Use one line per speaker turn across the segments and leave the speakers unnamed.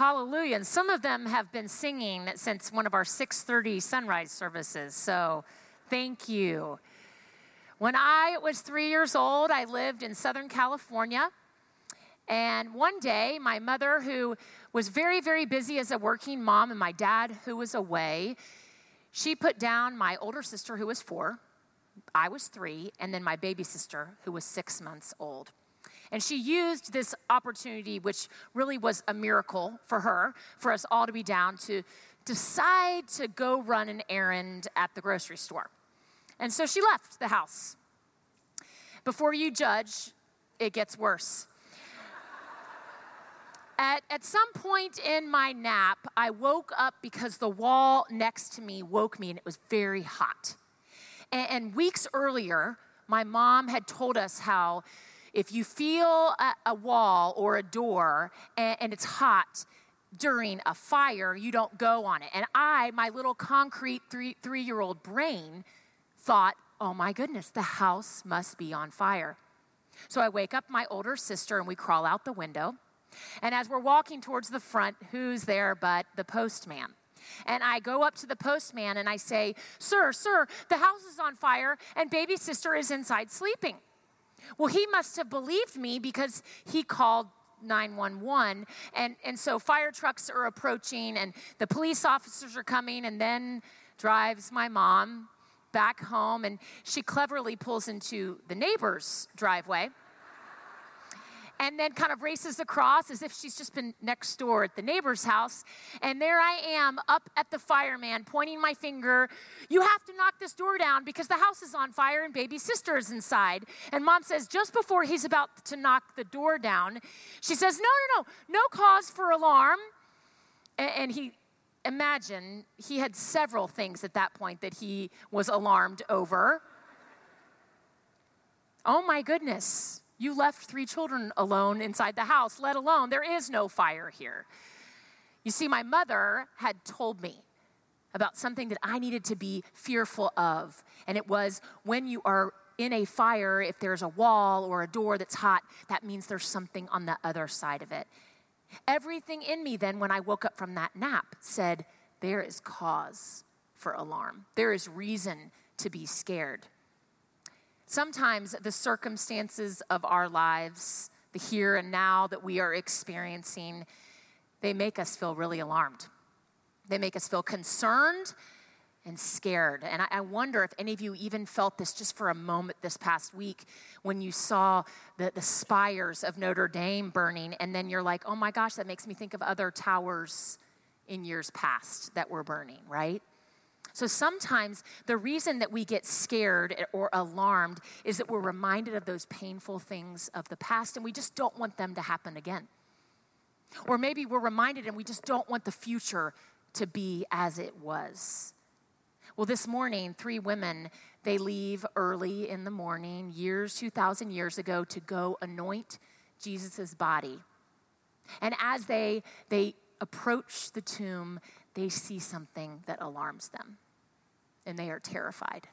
Hallelujah. And some of them have been singing since one of our 6:30 sunrise services. So, thank you. When I was 3 years old, I lived in Southern California. And one day, my mother, who was very, very busy as a working mom, and my dad, who was away, she put down my older sister, who was four, I was three, and then my baby sister, who was six months old. And she used this opportunity, which really was a miracle for her, for us all to be down, to decide to go run an errand at the grocery store. And so she left the house. Before you judge, it gets worse. At, at some point in my nap, I woke up because the wall next to me woke me and it was very hot. And, and weeks earlier, my mom had told us how if you feel a, a wall or a door and, and it's hot, during a fire, you don't go on it. And I, my little concrete three, three year old brain, thought, oh my goodness, the house must be on fire. So I wake up my older sister and we crawl out the window. And as we're walking towards the front, who's there but the postman? And I go up to the postman and I say, Sir, sir, the house is on fire and baby sister is inside sleeping. Well, he must have believed me because he called 911. And, and so fire trucks are approaching and the police officers are coming, and then drives my mom back home. And she cleverly pulls into the neighbor's driveway and then kind of races across as if she's just been next door at the neighbor's house. And there I am up at the fireman pointing my finger. You have to knock this door down because the house is on fire and baby sister is inside. And mom says, just before he's about to knock the door down, she says, No, no, no, no cause for alarm. And he, imagine, he had several things at that point that he was alarmed over. Oh my goodness. You left three children alone inside the house, let alone there is no fire here. You see, my mother had told me about something that I needed to be fearful of, and it was when you are in a fire, if there's a wall or a door that's hot, that means there's something on the other side of it. Everything in me, then, when I woke up from that nap, said, There is cause for alarm. There is reason to be scared. Sometimes the circumstances of our lives, the here and now that we are experiencing, they make us feel really alarmed. They make us feel concerned and scared. And I, wonder if any of you even felt this just for a moment this past week when you saw the, the spires of Notre Dame burning, and then you're like, oh my gosh, that makes me think of other towers in years past that were burning, right? So sometimes the reason that we get scared or alarmed is that we're reminded of those painful things of the past and we just don't want them to happen again. Or maybe we're reminded and we just don't want the future to be as it was. Well, this morning, three women, they leave early in the morning, years, 2,000 years ago, to go anoint Jesus' body. And as they, they approach the tomb, they see something that alarms them and they are terrified.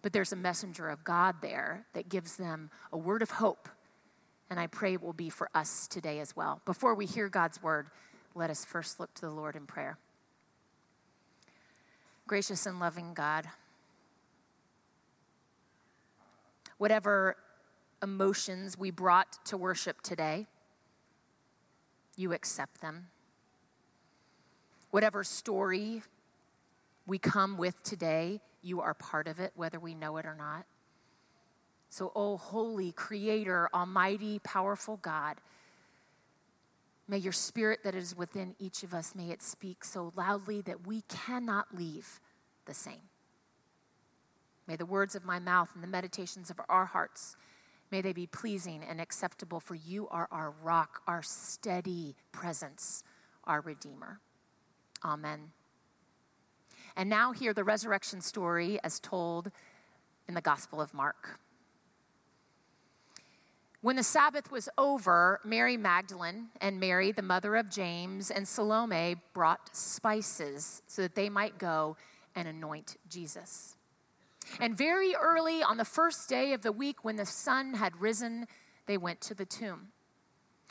But there's a messenger of God there that gives them a word of hope. And I pray it will be for us today as well. Before we hear God's word, let us first look to the Lord in prayer. Gracious and loving God, whatever emotions we brought to worship today, you accept them whatever story we come with today, you are part of it, whether we know it or not. So, oh, holy, creator, almighty, powerful God, may your spirit that is within each of us, may it speak so loudly that we cannot leave the same. May the words of my mouth and the meditations of our hearts, may they be pleasing and acceptable, for you are our rock, our steady presence, our Redeemer. Amen. And now, hear the resurrection story as told in the Gospel of Mark. When the Sabbath was over, Mary Magdalene and Mary, the mother of James, and Salome brought spices so that they might go and anoint Jesus. And very early on the first day of the week, when the sun had risen, they went to the tomb.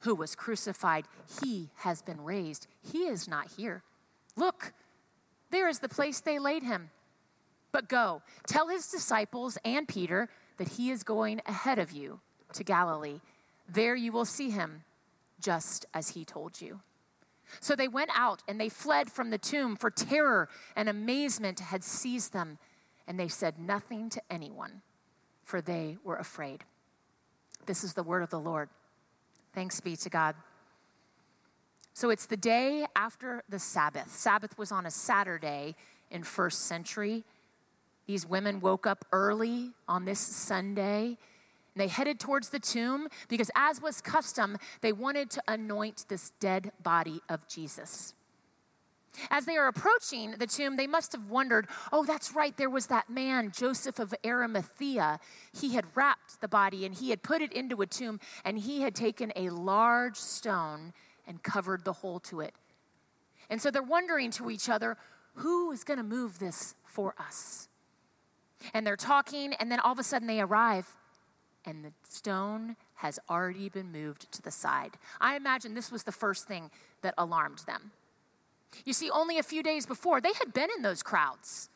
who was crucified. He has been raised. He is not here. Look, there is the place they laid him. But go, tell his disciples and Peter that he is going ahead of you to Galilee. There you will see him, just as he told you. So they went out and they fled from the tomb, for terror and amazement had seized them, and they said nothing to anyone, for they were afraid. This is the word of the Lord. Thanks be to God. So it's the day after the Sabbath. Sabbath was on a Saturday in first century. These women woke up early on this Sunday and they headed towards the tomb because, as was custom, they wanted to anoint this dead body of Jesus. As they are approaching the tomb, they must have wondered, oh, that's right, there was that man, Joseph of Arimathea. He had wrapped the body and he had put it into a tomb, and he had taken a large stone and covered the hole to it. And so they're wondering to each other, who is going to move this for us? And they're talking, and then all of a sudden they arrive and the stone has already been moved to the side. I imagine this was the first thing that alarmed them. You see, only a few days before, they had been in those crowds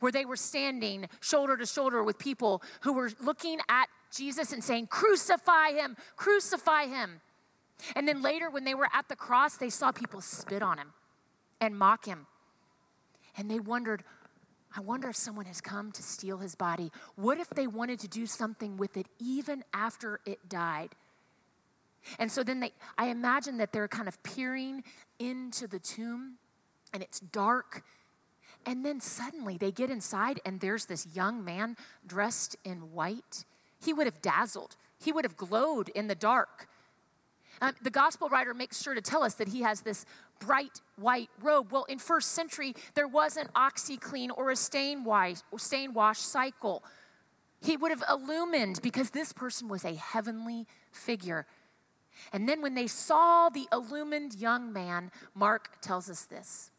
where they were standing shoulder to shoulder with people who were looking at Jesus and saying, Crucify him, crucify him. And then later, when they were at the cross, they saw people spit on him and mock him. And they wondered, I wonder if someone has come to steal his body. What if they wanted to do something with it even after it died? And so then they, I imagine that they're kind of peering into the tomb and it's dark. And then suddenly they get inside and there's this young man dressed in white. He would have dazzled, he would have glowed in the dark. Um, the gospel writer makes sure to tell us that he has this bright white robe. Well, in first century, there wasn't OxiClean or a stain wash, stain wash cycle. He would have illumined because this person was a heavenly figure. And then when they saw the illumined young man, Mark tells us this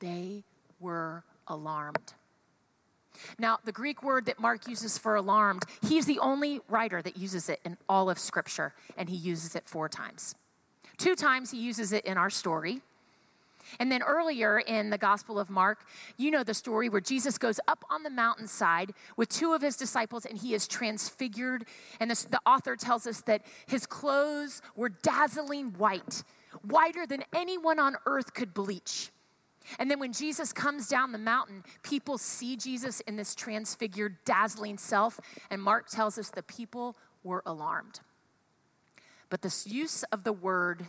they were alarmed. Now, the Greek word that Mark uses for alarmed, he's the only writer that uses it in all of Scripture, and he uses it four times. Two times he uses it in our story. And then earlier in the Gospel of Mark, you know the story where Jesus goes up on the mountainside with two of his disciples and he is transfigured. And this, the author tells us that his clothes were dazzling white, whiter than anyone on earth could bleach. And then when Jesus comes down the mountain, people see Jesus in this transfigured, dazzling self. And Mark tells us the people were alarmed. But this use of the word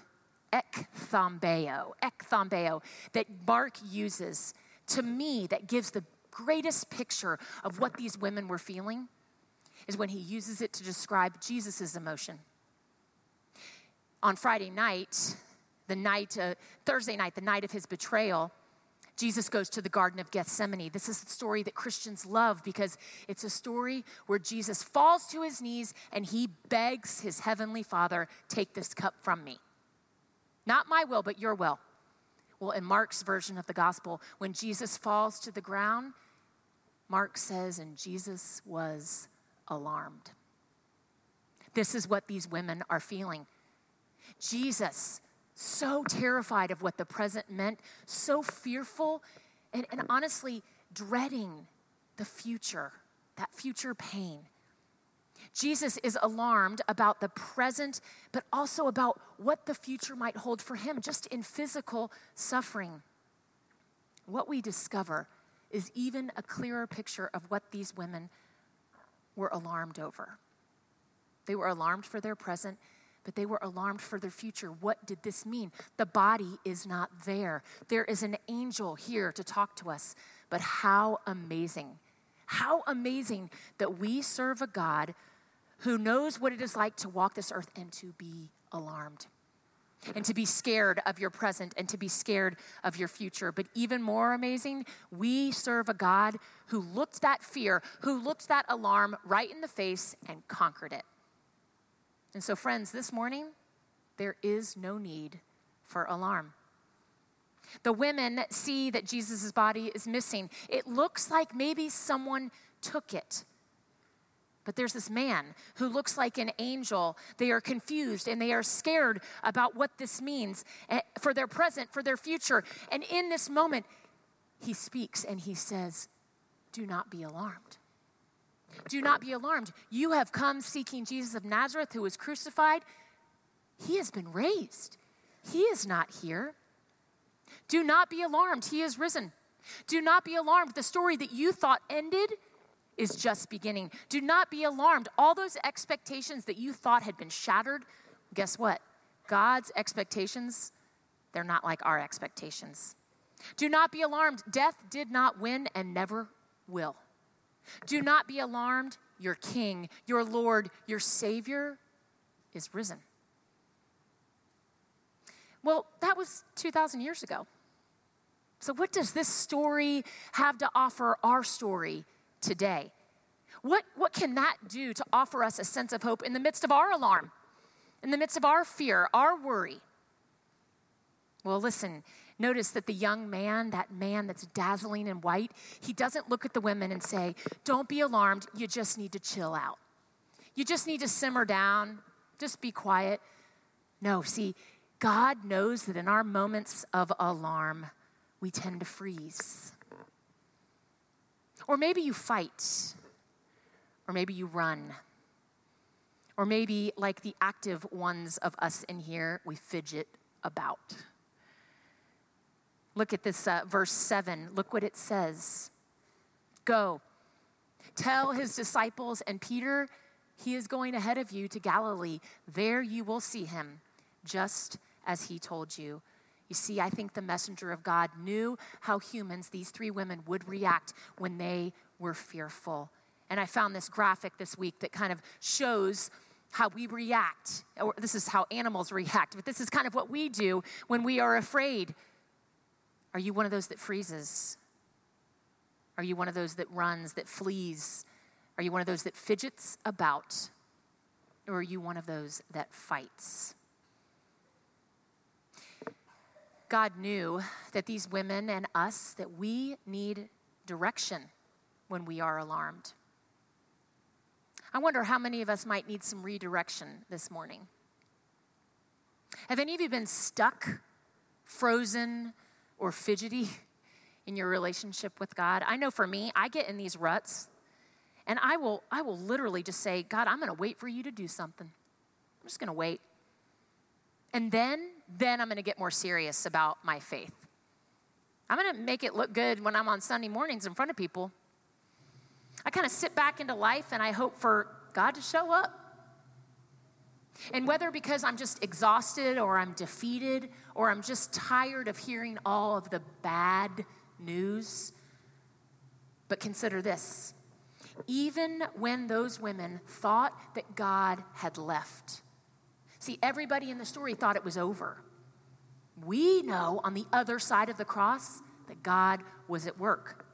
ekthambeo, ekthambeo, that Mark uses, to me, that gives the greatest picture of what these women were feeling, is when he uses it to describe Jesus' emotion. On Friday night, the night, uh, Thursday night, the night of his betrayal, Jesus goes to the Garden of Gethsemane. This is the story that Christians love because it's a story where Jesus falls to his knees and he begs his heavenly Father, Take this cup from me. Not my will, but your will. Well, in Mark's version of the gospel, when Jesus falls to the ground, Mark says, and Jesus was alarmed. This is what these women are feeling. Jesus so terrified of what the present meant, so fearful, and, and honestly dreading the future, that future pain. Jesus is alarmed about the present, but also about what the future might hold for him, just in physical suffering. What we discover is even a clearer picture of what these women were alarmed over. They were alarmed for their present, but they were alarmed for their future. What did this mean? The body is not there. There is an angel here to talk to us. But how amazing, how amazing that we serve a God who knows what it is like to walk this earth and to be alarmed. and to be scared of your present and to be scared of your future. But even more amazing, we serve a God who looked that fear, who looked that alarm right in the face and conquered it. And so, friends, this morning, there is no need for alarm. The women see that Jesus' body is missing. It looks like maybe someone took it. But there's this man who looks like an angel. They are confused and they are scared about what this means eh, for their present, for their future. And in this moment, he speaks and he says, Do not be alarmed. Do not be alarmed. You have come seeking Jesus of Nazareth who was crucified. He has been raised, he is not here. Do not be alarmed. He is risen. Do not be alarmed. The story that you thought ended is just beginning. Do not be alarmed. All those expectations that you thought had been shattered, guess what? God's expectations, they're not like our expectations. Do not be alarmed. Death did not win and never will. Do not be alarmed. Your King, your Lord, your Savior is risen. Well, that was 2,000 years ago. So, what does this story have to offer our story today? What, what can that do to offer us a sense of hope in the midst of our alarm, in the midst of our fear, our worry? Well, listen, notice that the young man, that man that's dazzling in white, he doesn't look at the women and say, Don't be alarmed, you just need to chill out. You just need to simmer down, just be quiet. No, see, God knows that in our moments of alarm, we tend to freeze. Or maybe you fight, or maybe you run. Or maybe, like the active ones of us in here, we fidget about. Look at this uh, verse 7. Look what it says Go, tell his disciples and Peter, he is going ahead of you to Galilee. There you will see him, just as he told you. You see, I think the messenger of God knew how humans, these three women, would react when they were fearful. And I found this graphic this week that kind of shows how we react. Or this is how animals react, but this is kind of what we do when we are afraid. Are you one of those that freezes? Are you one of those that runs, that flees? Are you one of those that fidgets about? Or are you one of those that fights? God knew that these women and us that we need direction when we are alarmed. I wonder how many of us might need some redirection this morning. Have any of you been stuck, frozen, or fidgety in your relationship with God? I know for me, I get in these ruts and I will I will literally just say, "God, I'm going to wait for you to do something. I'm just going to wait." And then then I'm going to get more serious about my faith. I'm going to make it look good when I'm on Sunday mornings in front of people. I kind of sit back into life and I hope for God to show up. And whether because I'm just exhausted or I'm defeated or I'm just tired of hearing all of the bad news, but consider this even when those women thought that God had left, See, everybody in the story thought it was over. We know on the other side of the cross that God was at work.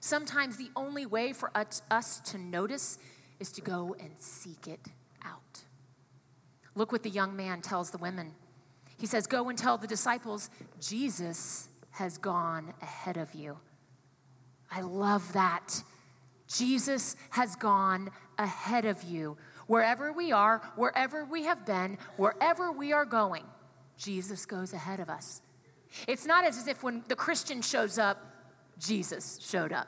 Sometimes the only way for us to notice is to go and seek it out. Look what the young man tells the women. He says, Go and tell the disciples, Jesus has gone ahead of you. I love that. Jesus has gone ahead of you. Wherever we are, wherever we have been, wherever we are going, Jesus goes ahead of us. It's not as if when the Christian shows up, Jesus showed up.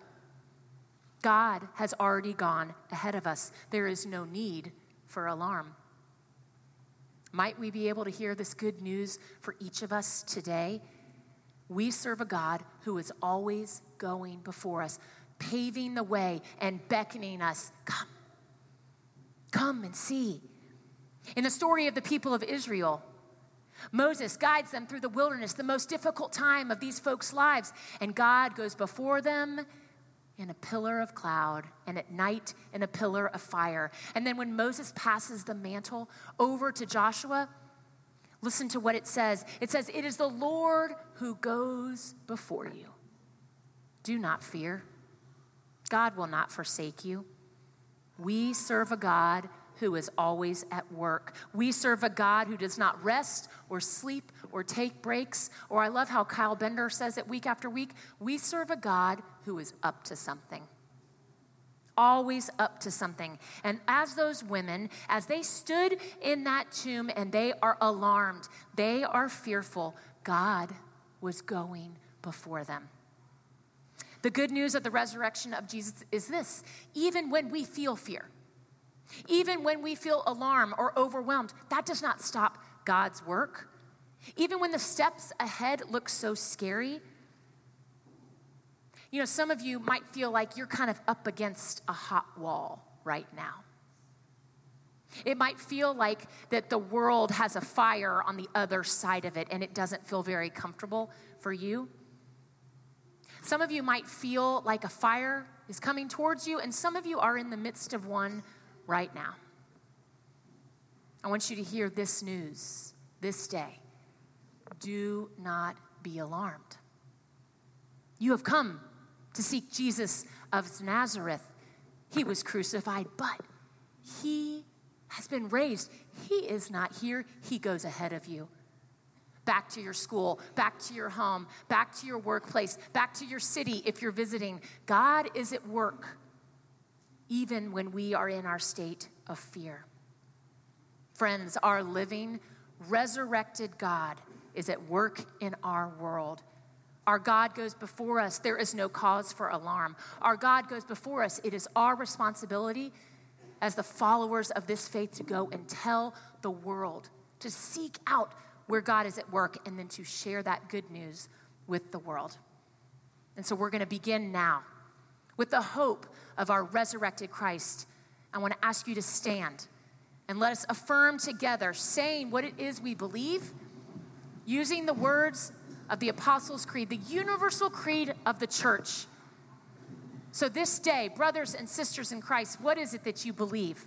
God has already gone ahead of us. There is no need for alarm. Might we be able to hear this good news for each of us today? We serve a God who is always going before us, paving the way and beckoning us. Come, Come and see. In the story of the people of Israel, Moses guides them through the wilderness, the most difficult time of these folks' lives, and God goes before them in a pillar of cloud and at night in a pillar of fire. And then when Moses passes the mantle over to Joshua, Listen to what it says. It says, It is the Lord who goes before you. Do not fear. God will not forsake you. We serve a God who is always at work. We serve a God who does not rest or sleep or take breaks. Or I love how Kyle Bender says it week after week. We serve a God who is up to something. Always up to something. And as those women, as they stood in that tomb and they are alarmed, they are fearful, God was going before them. The good news of the resurrection of Jesus is this even when we feel fear, even when we feel alarm or overwhelmed, that does not stop God's work. Even when the steps ahead look so scary, you know, some of you might feel like you're kind of up against a hot wall right now. It might feel like that the world has a fire on the other side of it and it doesn't feel very comfortable for you. Some of you might feel like a fire is coming towards you, and some of you are in the midst of one right now. I want you to hear this news this day. Do not be alarmed. You have come to seek Jesus of Nazareth. He was crucified, but he has been raised. He is not here, he goes ahead of you back to your school, back to your home, back to your workplace, back to your city if you're visiting. God is at work even when we are in our state of fear. Friends, our living, resurrected God is at work in our world. Our God goes before us. There is no cause for alarm. Our God goes before us. It is our responsibility as the followers of this faith to go and tell the world, to seek out where God is at work and then to share that good news with the world. And so we're going to begin now with the hope of our resurrected Christ. I want to ask you to stand and let us affirm together, saying what it is we believe, using the words of the Apostles' Creed, the universal creed of the church. So, this day, brothers and sisters in Christ, what is it that you believe?